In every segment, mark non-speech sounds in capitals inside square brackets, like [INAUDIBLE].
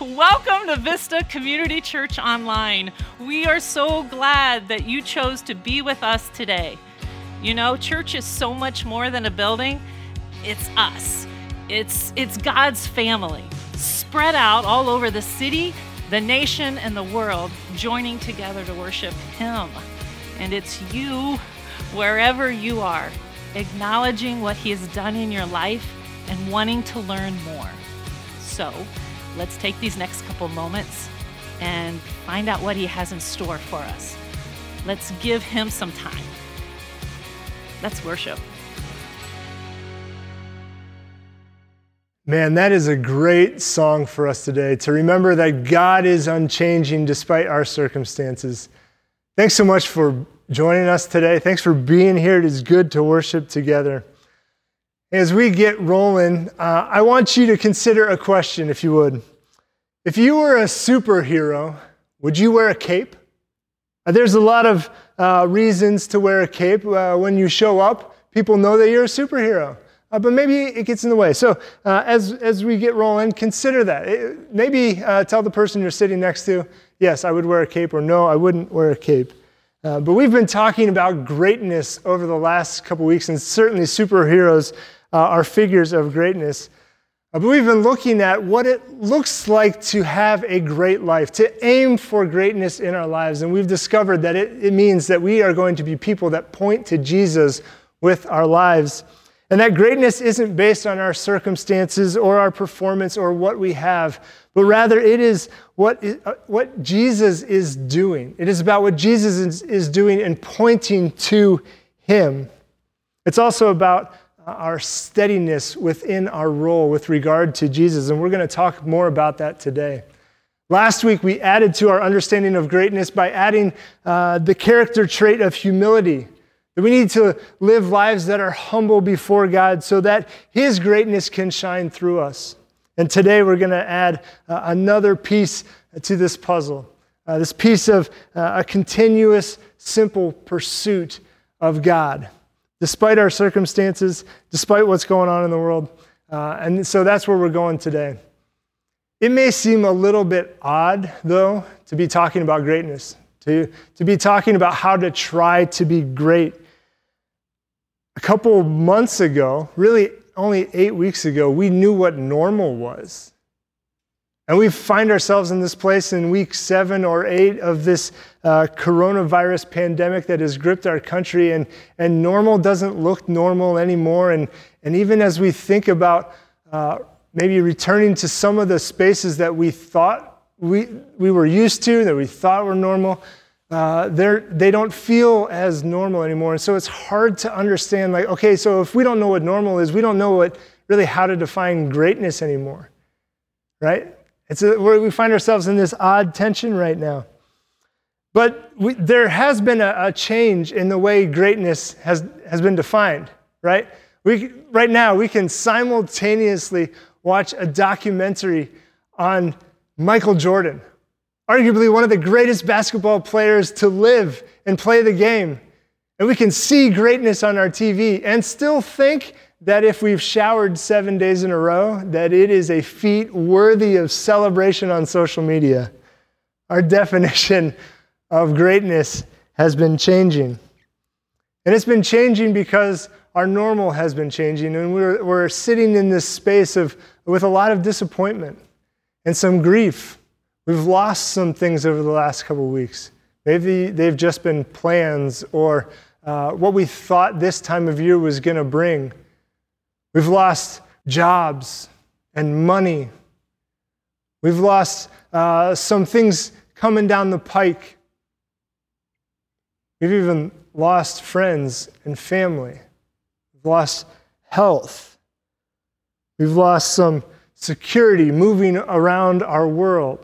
Welcome to Vista Community Church Online. We are so glad that you chose to be with us today. You know, church is so much more than a building. It's us. It's it's God's family, spread out all over the city, the nation, and the world, joining together to worship Him. And it's you, wherever you are, acknowledging what He has done in your life and wanting to learn more. So, let's take these next couple moments and find out what He has in store for us. Let's give Him some time. Let's worship. Man, that is a great song for us today to remember that God is unchanging despite our circumstances. Thanks so much for joining us today. Thanks for being here. It is good to worship together. As we get rolling, uh, I want you to consider a question, if you would. If you were a superhero, would you wear a cape? Uh, there's a lot of uh, reasons to wear a cape. Uh, when you show up, people know that you're a superhero. Uh, but maybe it gets in the way. So uh, as, as we get rolling, consider that. It, maybe tell the person you're sitting next to, yes, I would wear a cape, or no, I wouldn't wear a cape. but we've been talking about greatness over the last couple weeks, and certainly superheroes uh, are figures of greatness. But we've been looking at what it looks like to have a great life, to aim for greatness in our lives. And we've discovered that it, it means that we are going to be people that point to Jesus with our lives. And that greatness isn't based on our circumstances or our performance or what we have, but rather it is what, uh, what Jesus is doing. It is about what Jesus is, is doing and pointing to Him. It's also about our steadiness within our role with regard to Jesus. And we're going to talk more about that today. Last week, we added to our understanding of greatness by adding uh, the character trait of humility. That we need to live lives that are humble before God so that His greatness can shine through us. And today, we're going to add uh, another piece to this puzzle uh, this piece of uh, a continuous, simple pursuit of God despite our circumstances, despite what's going on in the world. Uh, and so that's where we're going today. It may seem a little bit odd, though, to be talking about greatness, to, to be talking about how to try to be great. A couple months ago, really only eight weeks ago, we knew what normal was. And we find ourselves in this place in week seven or eight of this uh, coronavirus pandemic that has gripped our country, and, and normal doesn't look normal anymore. And, and even as we think about uh, maybe returning to some of the spaces that we thought we, we were used to, that we thought were normal, uh, they don't feel as normal anymore. And so it's hard to understand, like, okay, so if we don't know what normal is, we don't know what really how to define greatness anymore, right? It's a, we find ourselves in this odd tension right now. But we, there has been a, a, change in the way greatness has, has been defined, right? We, right now, we can simultaneously watch a documentary on Michael Jordan, arguably one of the greatest basketball players to live and play the game. And we can see greatness on our TV and still think that if we've showered seven days in a row, that it is a feat worthy of celebration on social media. Our [LAUGHS] definition of greatness has been changing. And it's been changing because our normal has been changing, and we're, we're sitting in this space of, with a lot of disappointment and some grief. We've lost some things over the last couple weeks. Maybe they've just been plans or uh, what we thought this time of year was going to bring. We've lost jobs and money. We've lost uh, some things coming down the pike. We've even lost friends and family. We've lost health. We've lost some security moving around our world.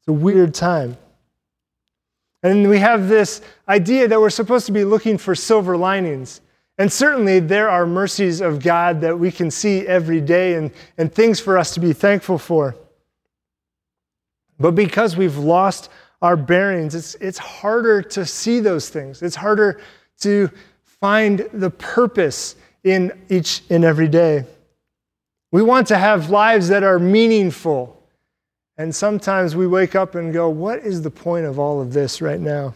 It's a weird time. And we have this idea that we're supposed to be looking for silver linings and certainly, there are mercies of God that we can see every day and, and things for us to be thankful for. But because we've lost our bearings, it's, it's harder to see those things. It's harder to find the purpose in each and every day. We want to have lives that are meaningful. And sometimes we wake up and go, What is the point of all of this right now?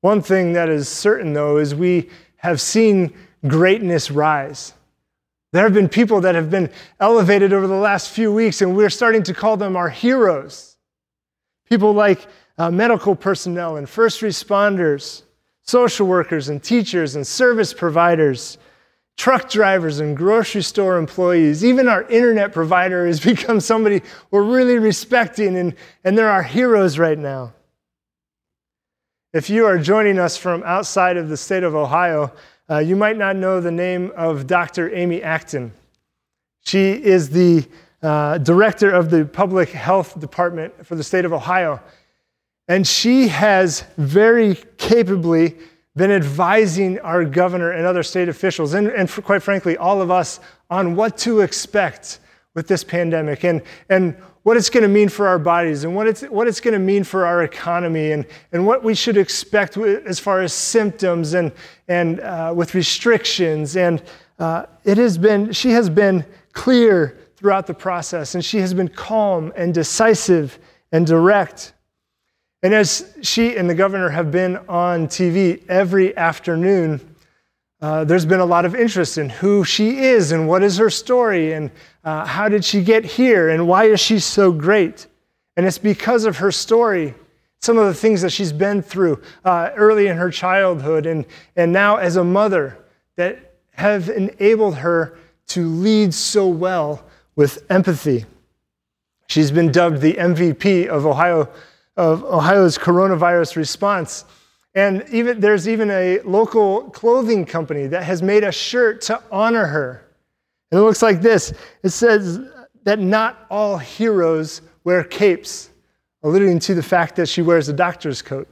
One thing that is certain, though, is we have seen greatness rise. There have been people that have been elevated over the last few weeks, and we're starting to call them our heroes. People like uh, medical personnel and first responders, social workers and teachers and service providers, truck drivers and grocery store employees. Even our internet provider has [LAUGHS] become somebody we're really respecting, and, and they're our heroes right now. If you are joining us from outside of the state of Ohio, uh, you might not know the name of Dr. Amy Acton. She is the uh, director of the public health department for the state of Ohio. And she has very capably been advising our governor and other state officials, and, and quite frankly, all of us, on what to expect with this pandemic and, and what it's going to mean for our bodies and what it's, what it's going to mean for our economy and, and what we should expect as far as symptoms and, and uh, with restrictions. And uh, it has been, she has been clear throughout the process, and she has been calm and decisive and direct. And as she and the governor have been on TV every afternoon, uh, there's been a lot of interest in who she is and what is her story and uh, how did she get here and why is she so great. And it's because of her story, some of the things that she's been through uh, early in her childhood and, and now as a mother that have enabled her to lead so well with empathy. She's been dubbed the MVP of Ohio of Ohio's coronavirus response. And even, there's even a local clothing company that has made a shirt to honor her. And it looks like this it says that not all heroes wear capes, alluding to the fact that she wears a doctor's coat.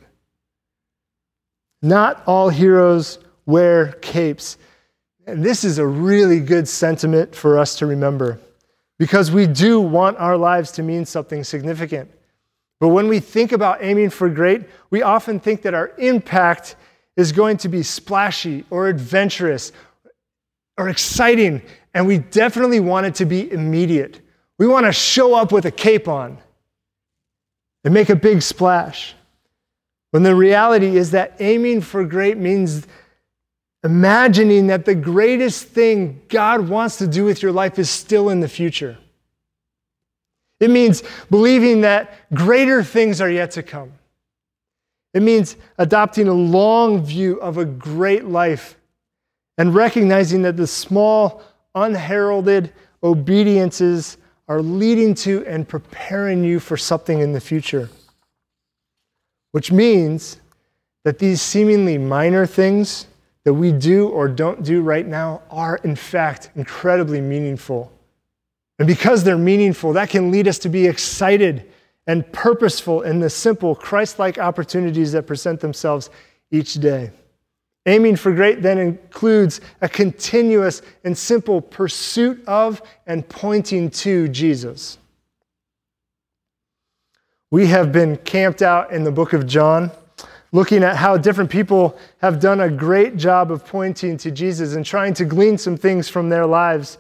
Not all heroes wear capes. And this is a really good sentiment for us to remember because we do want our lives to mean something significant. But when we think about aiming for great, we often think that our impact is going to be splashy or adventurous or exciting, and we definitely want it to be immediate. We want to show up with a cape on and make a big splash. When the reality is that aiming for great means imagining that the greatest thing God wants to do with your life is still in the future. It means believing that greater things are yet to come. It means adopting a long view of a great life and recognizing that the small, unheralded obediences are leading to and preparing you for something in the future. Which means that these seemingly minor things that we do or don't do right now are, in fact, incredibly meaningful and because they're meaningful, that can lead us to be excited and purposeful in the simple Christ like opportunities that present themselves each day. Aiming for great then includes a continuous and simple pursuit of and pointing to Jesus. We have been camped out in the book of John, looking at how different people have done a great job of pointing to Jesus and trying to glean some things from their lives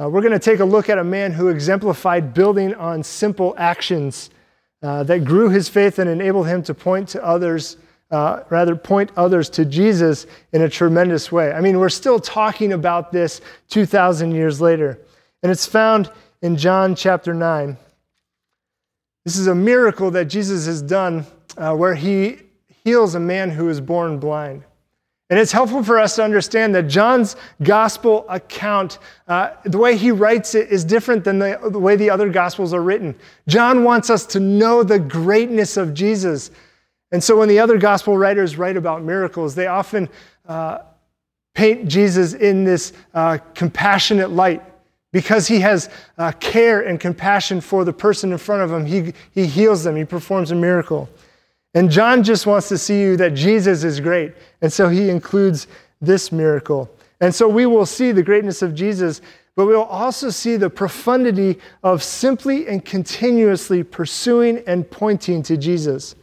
uh, we're going to take a look at a man who exemplified building on simple actions uh, that grew his faith and enabled him to point to others, uh, rather, point others to Jesus in a tremendous way. I mean, we're still talking about this 2,000 years later. And it's found in John chapter 9. This is a miracle that Jesus has done uh, where he heals a man who is born blind. And it's helpful for us to understand that John's gospel account, uh, the way he writes it, is different than the, the, way the other gospels are written. John wants us to know the greatness of Jesus. And so when the other gospel writers write about miracles, they often uh, paint Jesus in this uh, compassionate light. Because he has uh, care and compassion for the person in front of him, he, he heals them, he performs a miracle. And John just wants to see you that Jesus is great. And so he includes this miracle. And so we will see the greatness of Jesus, but we will also see the profundity of simply and continuously pursuing and pointing to Jesus.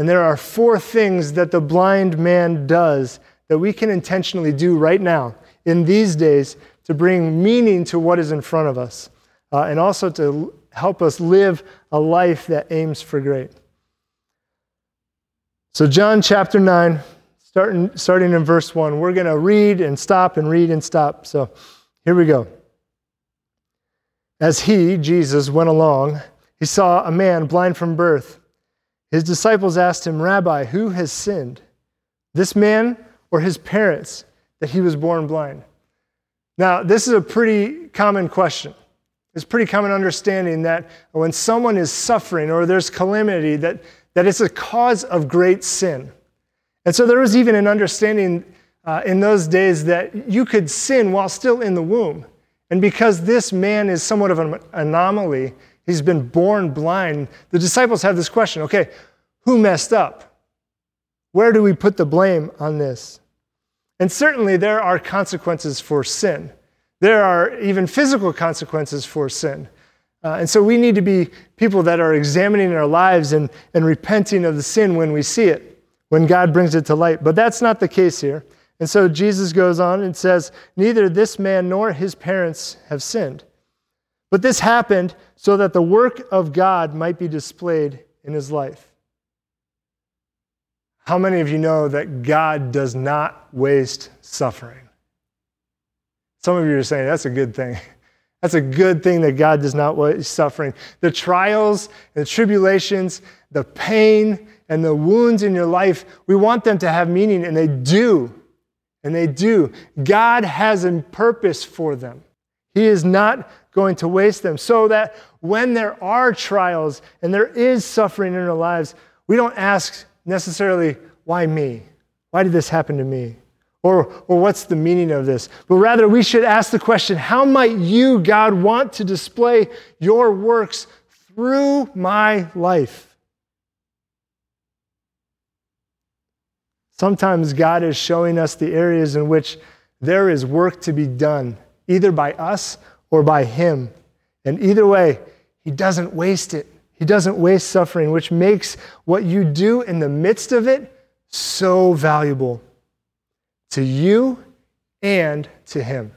And there are four things that the blind man does that we can intentionally do right now in these days to bring meaning to what is in front of us, uh, and also to help us live a life that aims for great. So, John chapter 9, starting, starting in verse 1, we're going to read and stop and read and stop. So, here we go. As he, Jesus, went along, he saw a man blind from birth. His disciples asked him, Rabbi, who has sinned, this man or his parents, that he was born blind? Now, this is a pretty common question. It's pretty common understanding that when someone is suffering or there's calamity, that, that it's a cause of great sin. And so there was even an understanding uh, in those days that you could sin while still in the womb. And because this man is somewhat of an anomaly, he's been born blind, the disciples have this question okay, who messed up? Where do we put the blame on this? And certainly there are consequences for sin. There are even physical consequences for sin. Uh, and so we need to be people that are examining our lives and, and repenting of the sin when we see it, when God brings it to light. But that's not the case here. And so Jesus goes on and says, Neither this man nor his parents have sinned. But this happened so that the work of God might be displayed in his life. How many of you know that God does not waste suffering? Some of you are saying that's a good thing. [LAUGHS] That's a good thing that God does not waste suffering. The trials the tribulations, the pain and the wounds in your life, we want them to have meaning, and they do. And they do. God has a purpose for them. He is not going to waste them. So that when there are trials and there is suffering in our lives, we don't ask, necessarily, why me? Why did this happen to me? Or, or what's the meaning of this? But rather, we should ask the question how might you, God, want to display your works through my life? Sometimes God is showing us the areas in which there is work to be done, either by us or by Him. And either way, He doesn't waste it. He doesn't waste suffering, which makes what you do in the midst of it so valuable to you and to Him.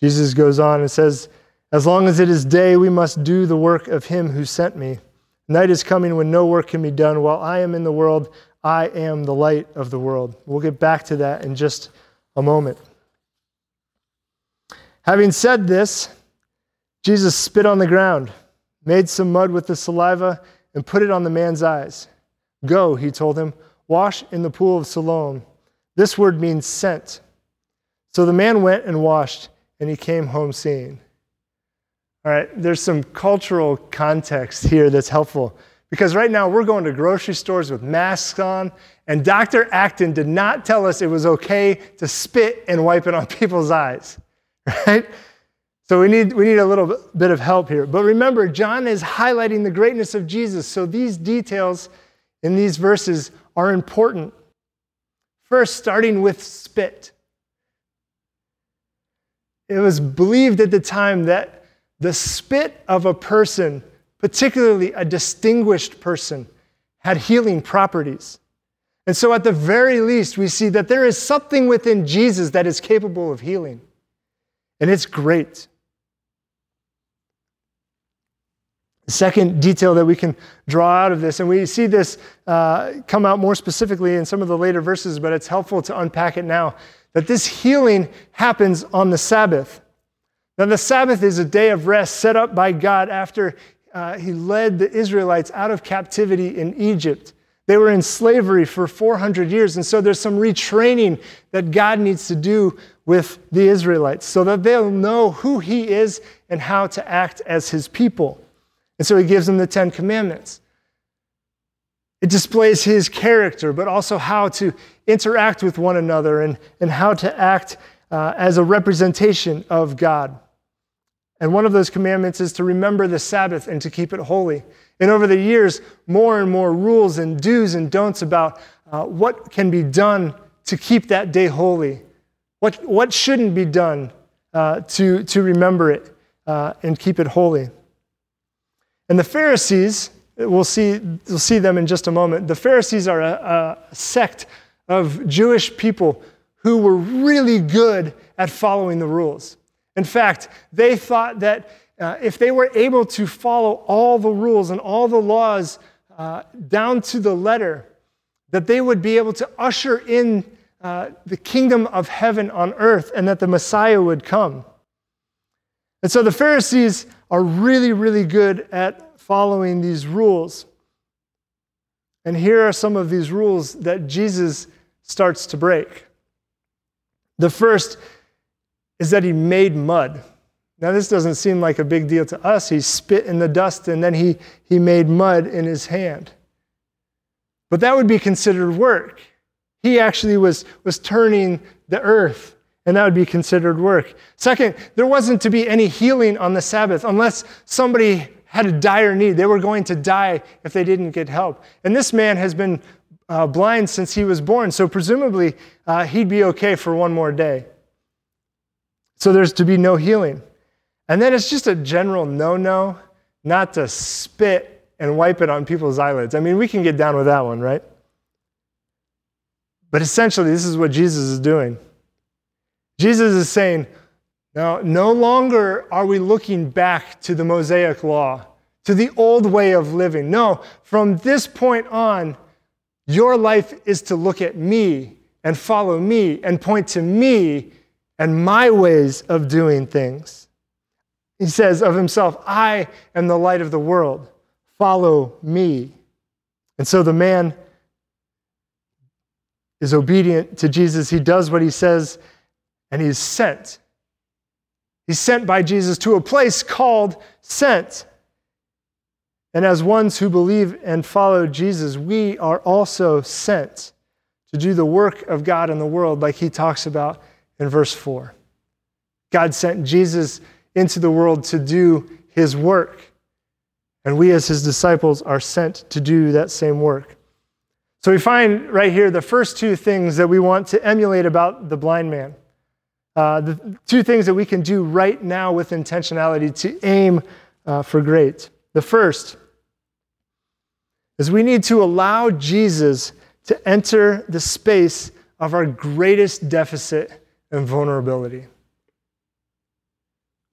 Jesus goes on and says, As long as it is day, we must do the work of Him who sent me. Night is coming when no work can be done. While I am in the world, I am the light of the world. We'll get back to that in just a moment. Having said this, Jesus spit on the ground made some mud with the saliva, and put it on the man's eyes. Go, he told him, wash in the pool of Siloam. This word means sent. So the man went and washed, and he came home seeing. All right, there's some cultural context here that's helpful. Because right now we're going to grocery stores with masks on, and Dr. Acton did not tell us it was okay to spit and wipe it on [LAUGHS] people's eyes, right? So we need, we need a little bit of help here. But remember, John is highlighting the greatness of Jesus. So these details in these verses are important. First, starting with spit. It was believed at the time that the spit of a person, particularly a distinguished person, had healing properties. And so, at the very least, we see that there is something within Jesus that is capable of healing. And it's great. The second detail that we can draw out of this, and we see this uh, come out more specifically in some of the later verses, but it's helpful to unpack it now, that this healing happens on the Sabbath. Now, the Sabbath is a day of rest set up by God after uh, he led the Israelites out of captivity in Egypt. They were in slavery for 400 years, and so there's some retraining that God needs to do with the Israelites so that they'll know who he is and how to act as his people. And so he gives them the Ten Commandments. It displays his character, but also how to interact with one another and, and how to act uh, as a representation of God. And one of those commandments is to remember the Sabbath and to keep it holy. And over the years, more and more rules and do's and don'ts about uh, what can be done to keep that day holy, what, what shouldn't be done uh, to, to remember it uh, and keep it holy. And the Pharisees we'll see, we'll see them in just a moment. The Pharisees are a, a sect of Jewish people who were really good at following the rules. In fact, they thought that uh, if they were able to follow all the rules and all the laws uh, down to the letter, that they would be able to usher in uh, the kingdom of heaven on earth and that the Messiah would come. And so the Pharisees are really, really good at following these rules. And here are some of these rules that Jesus starts to break. The first is that he made mud. Now, this doesn't seem like a big deal to us. He spit in the dust and then he, he made mud in his hand. But that would be considered work. He actually was, was turning the earth, and that would be considered work. Second, there wasn't to be any healing on the Sabbath unless somebody had a dire need. They were going to die if they didn't get help. And this man has been uh, blind since he was born, so presumably uh, he'd be okay for one more day. So there's to be no healing. And then it's just a general no no not to spit and wipe it on people's eyelids. I mean, we can get down with that one, right? But essentially, this is what Jesus is doing. Jesus is saying, now, no longer are we looking back to the Mosaic law, to the old way of living. No, from this point on, your life is to look at me and follow me and point to me and my ways of doing things. He says of himself, I am the light of the world. Follow me. And so the man is obedient to Jesus. He does what he says, and he's sent. He's sent by Jesus to a place called sent. And as ones who believe and follow Jesus, we are also sent to do the work of God in the world, like he talks about in verse 4. God sent Jesus into the world to do his work. And we, as his disciples, are sent to do that same work. So we find right here the first two things that we want to emulate about the blind man. Uh, the two things that we can do right now with intentionality to aim uh, for great. The first is we need to allow Jesus to enter the space of our greatest deficit and vulnerability.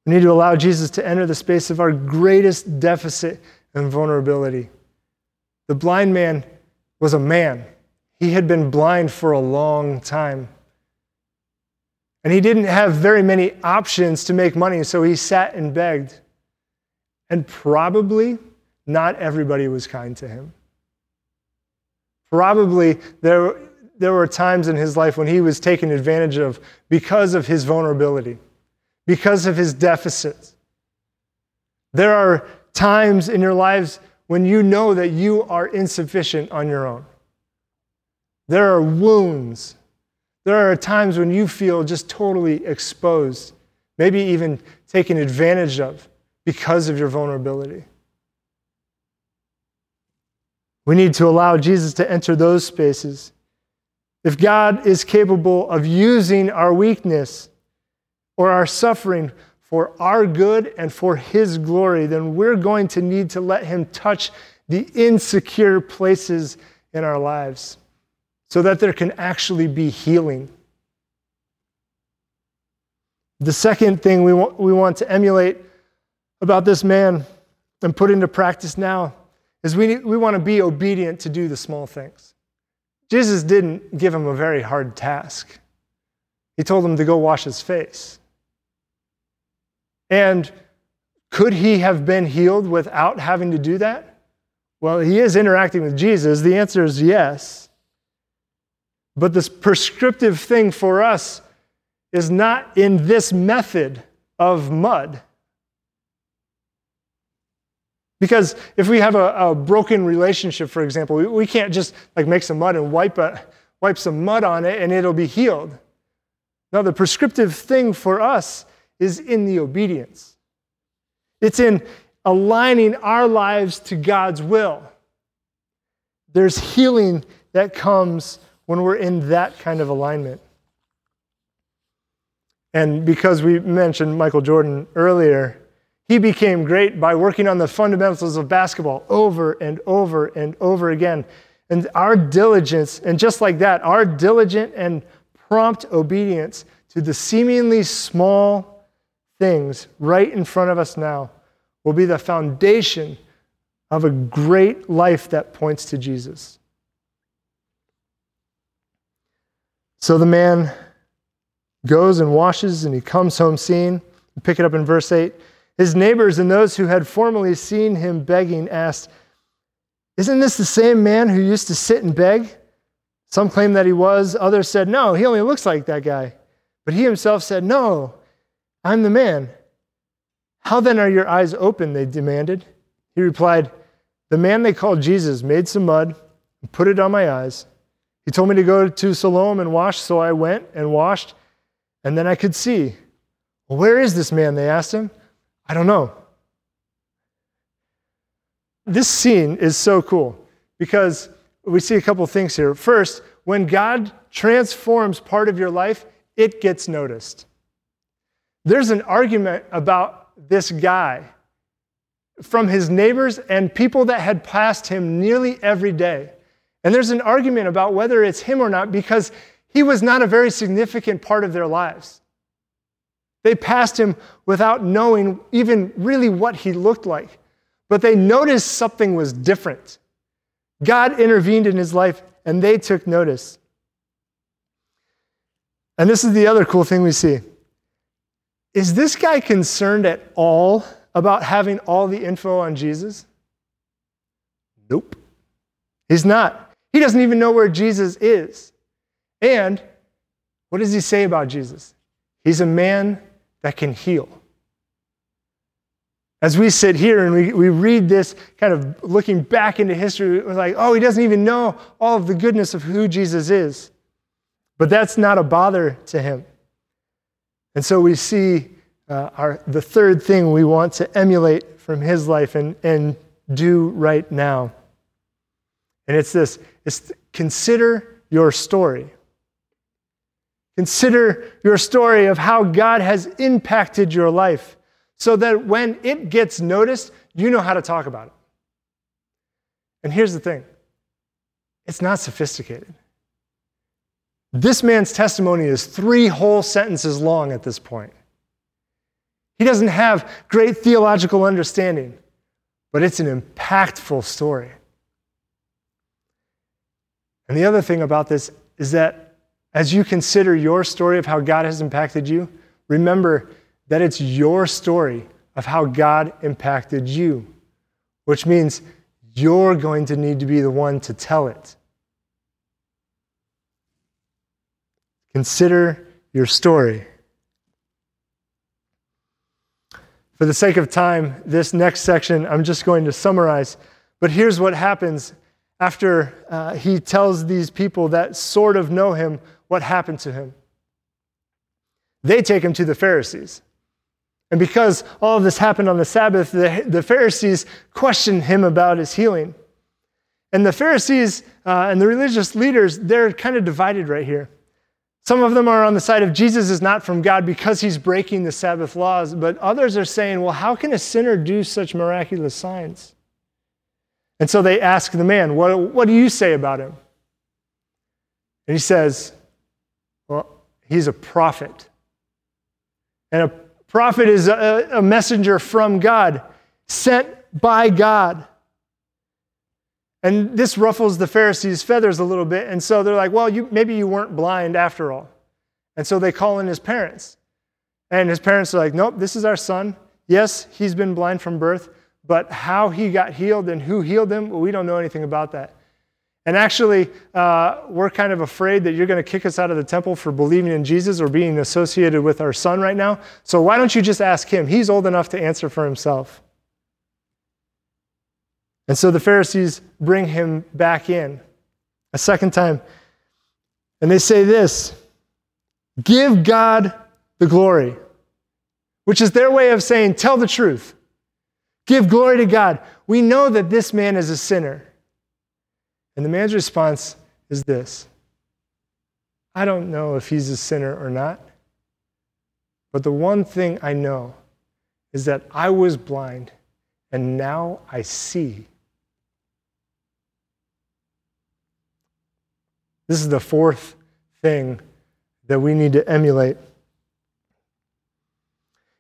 We need to allow Jesus to enter the space of our greatest deficit and vulnerability. The blind man was a man. He had been blind for a long time. And he didn't have very many options to make money, so he sat and begged. And probably not everybody was kind to him. Probably there, there were times in his life when he was taken advantage of because of his vulnerability, because of his deficits. There are times in your lives when you know that you are insufficient on your own. There are wounds. There are times when you feel just totally exposed, maybe even taken advantage of because of your vulnerability. We need to allow Jesus to enter those spaces. If God is capable of using our weakness or our suffering for our good and for His glory, then we're going to need to let Him touch the insecure places in our lives so that there can actually be healing. The second thing we want, we want to emulate about this man and put into practice now is we, we want to be obedient to do the small things. Jesus didn't give him a very hard task. He told him to go wash his face. And could he have been healed without having to do that? Well, he is interacting with Jesus. The answer is yes. But this prescriptive thing for us is not in this method of mud. Because if we have a, a broken relationship, for example, we, we, can't just like make some mud and wipe, a, wipe some mud on it and it'll be healed. Now, the prescriptive thing for us is in the obedience. It's in aligning our lives to God's will. There's healing that comes when we're in that kind of alignment. And because we mentioned Michael Jordan earlier, He became great by working on the fundamentals of basketball over and over and over again. And our diligence, and just like that, our diligent and prompt obedience to the seemingly small things right in front of us now will be the foundation of a great life that points to Jesus. So the man goes and washes and he comes home seeing. Pick it up in verse 8. His neighbors and those who had formerly seen him begging asked, Isn't this the same man who used to sit and beg? Some claimed that he was. Others said, No, he only looks like that guy. But he himself said, No, I'm the man. How then are your eyes open? They demanded. He replied, The man they called Jesus made some mud and put it on my eyes. He told me to go to Siloam and wash, so I went and washed, and then I could see. Well, where is this man? They asked him. I don't know. This scene is so cool because we see a couple things here. First, when God transforms part of your life, it gets noticed. There's an argument about this guy from his neighbors and people that had passed him nearly every day. And there's an argument about whether it's him or not because he was not a very significant part of their lives. They passed him without knowing even really what he looked like, but they noticed something was different. God intervened in his life and they took notice. And this is the other cool thing we see. Is this guy concerned at all about having all the info on Jesus? Nope. He's not. He doesn't even know where Jesus is. And what does he say about Jesus? He's a man that can heal. As we sit here and we, we read this, kind of looking back into history, we're like, oh, he doesn't even know all of the goodness of who Jesus is. But that's not a bother to him. And so we see uh, our, the third thing we want to emulate from his life and, and do right now. And it's this it's consider your story. Consider your story of how God has impacted your life so that when it gets noticed, you know how to talk about it. And here's the thing it's not sophisticated. This man's testimony is three whole sentences long at this point. He doesn't have great theological understanding, but it's an impactful story. And the other thing about this is that as you consider your story of how God has impacted you, remember that it's your story of how God impacted you, which means you're going to need to be the one to tell it. Consider your story. For the sake of time, this next section I'm just going to summarize. But here's what happens after uh, he tells these people that sort of know him what happened to him. They take him to the Pharisees. And because all of this happened on the Sabbath, the, the Pharisees question him about his healing. And the Pharisees uh, and the religious leaders, they're kind of divided right here. Some of them are on the side of Jesus is not from God because he's breaking the Sabbath laws, but others are saying, well, how can a sinner do such miraculous signs? And so they ask the man, What, what do you say about him? And he says, he's a prophet. And a prophet is a, a messenger from God, sent by God. And this ruffles the Pharisees' feathers a little bit. And so they're like, well, you, maybe you weren't blind after all. And so they call in his parents. And his parents are like, nope, this is our son. Yes, he's been blind from birth, but how he got healed and who healed him, well, we don't know anything about that. And actually, uh, we're kind of afraid that you're going to kick us out of the temple for believing in Jesus or being associated with our son right now. So why don't you just ask him? He's old enough to answer for himself. And so the Pharisees bring him back in a second time. And they say this Give God the glory, which is their way of saying, Tell the truth. Give glory to God. We know that this man is a sinner. And the man's response is this I don't know if he's a sinner or not, but the one thing I know is that I was blind and now I see. This is the fourth thing that we need to emulate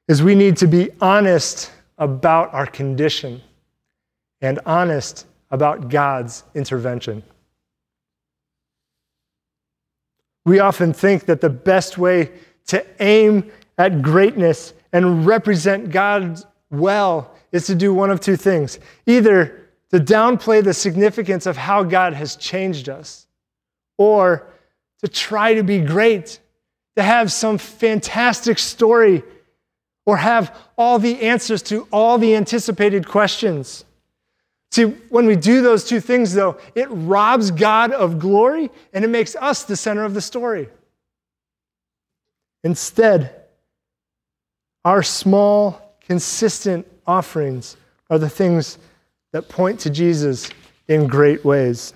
is we need to be honest about our condition and honest about God's intervention. We often think that the best way to aim at greatness and represent God well is to do one of two things either to downplay the significance of how God has changed us, or to try to be great, to have some fantastic story, or have all the answers to all the anticipated questions. See, when we do those two things, though, it robs God of glory and it makes us the center of the story. Instead, our small, consistent offerings are the things that point to Jesus in great ways.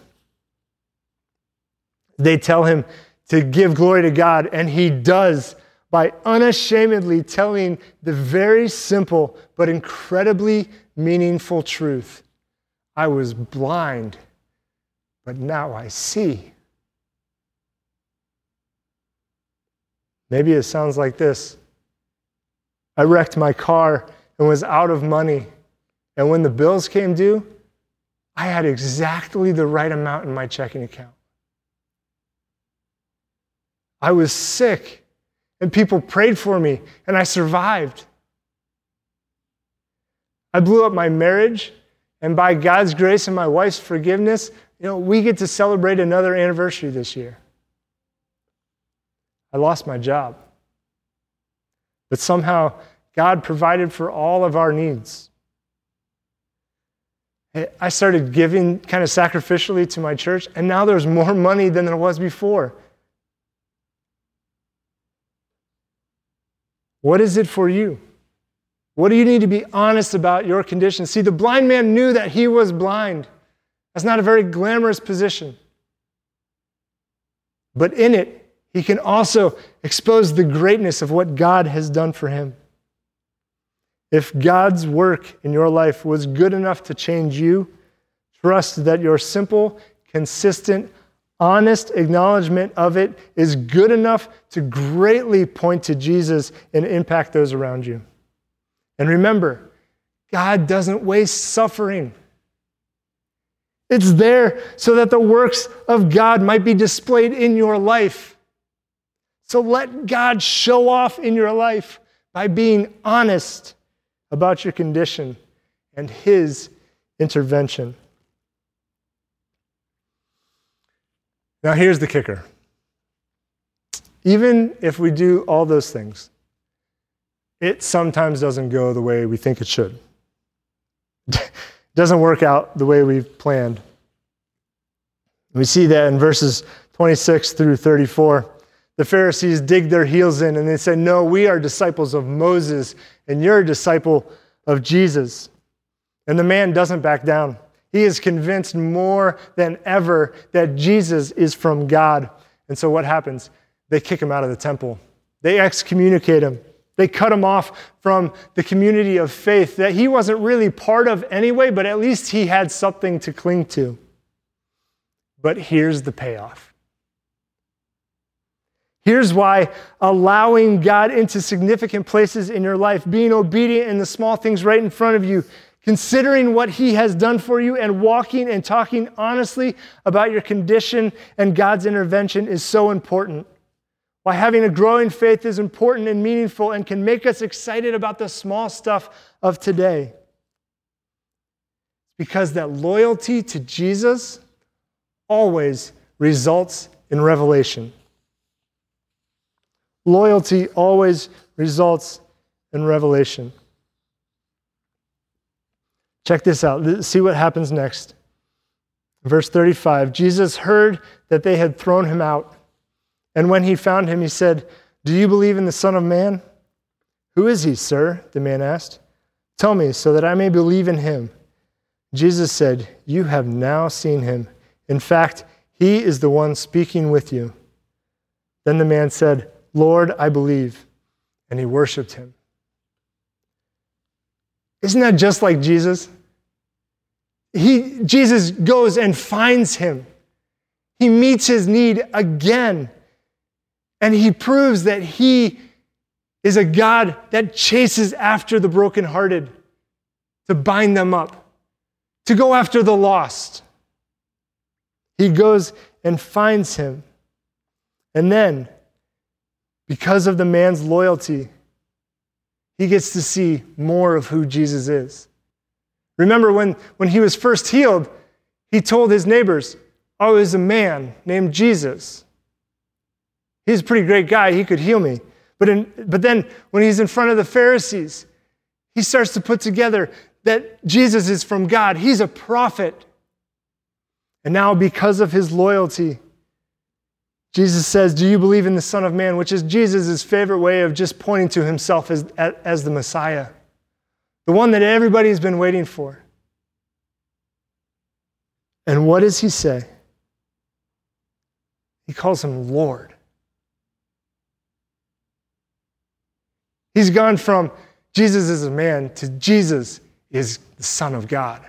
They tell him to give glory to God, and he does by unashamedly telling the very simple but incredibly meaningful truth I was blind, but now I see. Maybe it sounds like this I wrecked my car and was out of money. And when the bills came due, I had exactly the right amount in my checking account. I was sick, and people prayed for me, and I survived. I blew up my marriage, and by God's grace and my wife's forgiveness, you know, we get to celebrate another anniversary this year. I lost my job. But somehow, God provided for all of our needs. I started giving kind of sacrificially to my church, and now there's more money than there was before. What is it for you? What do you need to be honest about your condition? See, the blind man knew that he was blind. That's not a very glamorous position. But in it, he can also expose the greatness of what God has done for him. If God's work in your life was good enough to change you, trust that your simple, consistent, honest acknowledgement of it is good enough to greatly point to Jesus and impact those around you. And remember, God doesn't waste suffering. It's there so that the works of God might be displayed in your life. So let God show off in your life by being honest about your condition and His intervention. Now, here's the kicker. Even if we do all those things, it sometimes doesn't go the way we think it should. it [LAUGHS] doesn't work out the way we've planned. We see that in verses 26 through 34 the Pharisees dig their heels in and they say, No, we are disciples of Moses, and you're a disciple of Jesus. And the man doesn't back down. He is convinced more than ever that Jesus is from God. And so what happens? They kick him out of the temple, they excommunicate him. They cut him off from the community of faith that he wasn't really part of anyway, but at least he had something to cling to. But here's the payoff Here's why allowing God into significant places in your life, being obedient in the small things right in front of you, considering what He has done for you, and walking and talking honestly about your condition and God's intervention is so important. Why having a growing faith is important and meaningful and can make us excited about the small stuff of today. Because that loyalty to Jesus always results in revelation. Loyalty always results in revelation. Check this out. See what happens next. Verse 35 Jesus heard that they had thrown him out. And when he found him, he said, Do you believe in the Son of Man? Who is he, sir? The man asked. Tell me, so that I may believe in him. Jesus said, You have now seen him. In fact, he is the one speaking with you. Then the man said, Lord, I believe. And he worshiped him. Isn't that just like Jesus? He, Jesus goes and finds him. He meets his need again. And he proves that he is a God that chases after the brokenhearted to bind them up, to go after the lost. He goes and finds him. And then, because of the man's loyalty, he gets to see more of who Jesus is. Remember when, when he was first healed, he told his neighbors, Oh, there's a man named Jesus. He's a pretty great guy. He could heal me. But, in, but then when he's in front of the Pharisees, he starts to put together that Jesus is from God. He's a prophet. And now, because of his loyalty, Jesus says, Do you believe in the Son of Man? Which is Jesus' favorite way of just pointing to himself as, as the Messiah, the one that everybody's been waiting for. And what does he say? He calls him Lord. He's gone from Jesus is a man to Jesus is the Son of God.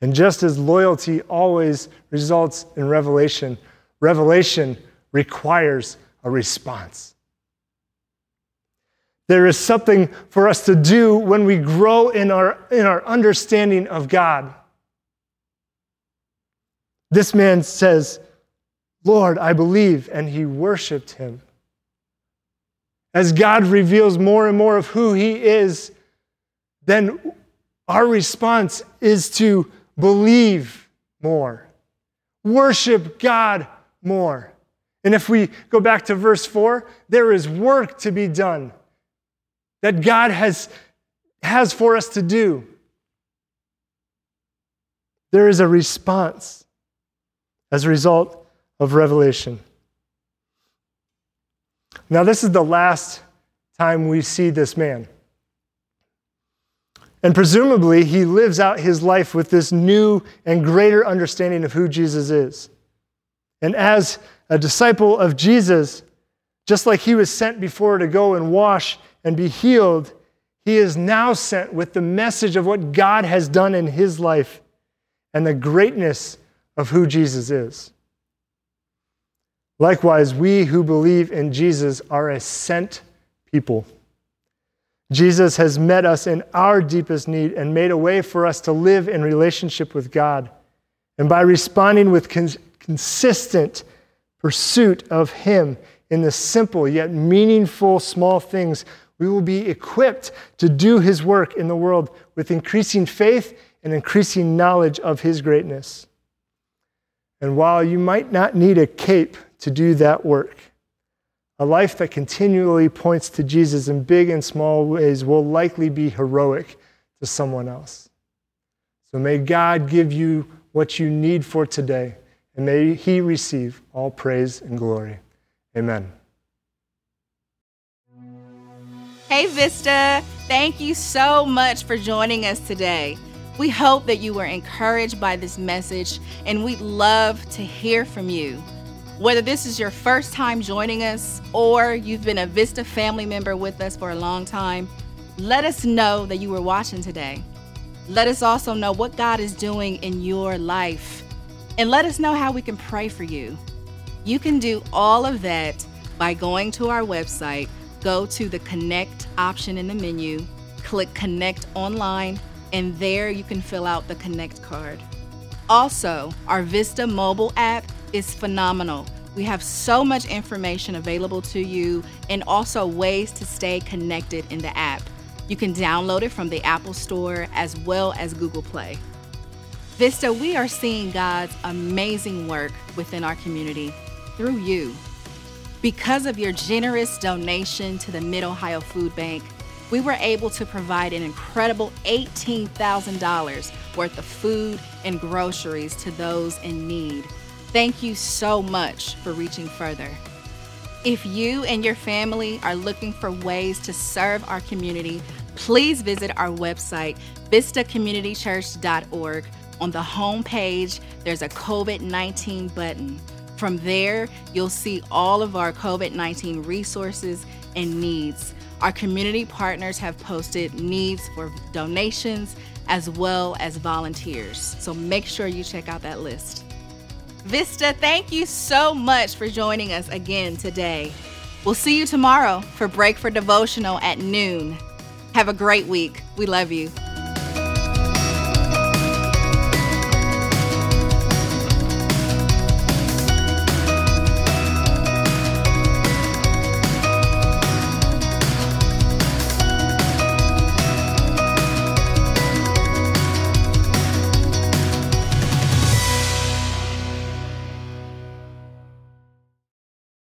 And just as loyalty always results in revelation, revelation requires a response. There is something for us to do when we grow in our, in our understanding of God. This man says, Lord, I believe, and he worshiped him. As God reveals more and more of who he is, then our response is to believe more, worship God more. And if we go back to verse 4, there is work to be done that God has, has for us to do. There is a response as a result of revelation. Now, this is the last time we see this man. And presumably, he lives out his life with this new and greater understanding of who Jesus is. And as a disciple of Jesus, just like he was sent before to go and wash and be healed, he is now sent with the message of what God has done in his life and the greatness of who Jesus is. Likewise, we who believe in Jesus are a sent people. Jesus has met us in our deepest need and made a way for us to live in relationship with God. And by responding with cons- consistent pursuit of Him in the simple yet meaningful small things, we will be equipped to do His work in the world with increasing faith and increasing knowledge of His greatness. And while you might not need a cape to do that work, a life that continually points to Jesus in big and small ways will likely be heroic to someone else. So may God give you what you need for today, and may He receive all praise and glory. Amen. Hey, Vista. Thank you so much for joining us today. We hope that you were encouraged by this message, and we'd love to hear from you. Whether this is your first time joining us or you've been a Vista family member with us for a long time, let us know that you were watching today. Let us also know what God is doing in your life. And let us know how we can pray for you. You can do all of that by going to our website, go to the Connect option in the menu, click Connect Online, and there you can fill out the Connect card. Also, our Vista mobile app is phenomenal. We have so much information available to you and also ways to stay connected in the app. You can download it from the Apple Store as well as Google Play. Vista, we are seeing God's amazing work within our community through you. Because of your generous donation to the Mid Ohio Food Bank, we were able to provide an incredible $18,000 worth of food and groceries to those in need. Thank you so much for reaching further. If you and your family are looking for ways to serve our community, please visit our website, vistacommunitychurch.org. On the home page, there's a COVID 19 button. From there, you'll see all of our COVID 19 resources and needs. Our community partners have posted needs for donations as well as volunteers. So make sure you check out that list. Vista, thank you so much for joining us again today. We'll see you tomorrow for Break for Devotional at noon. Have a great week. We love you.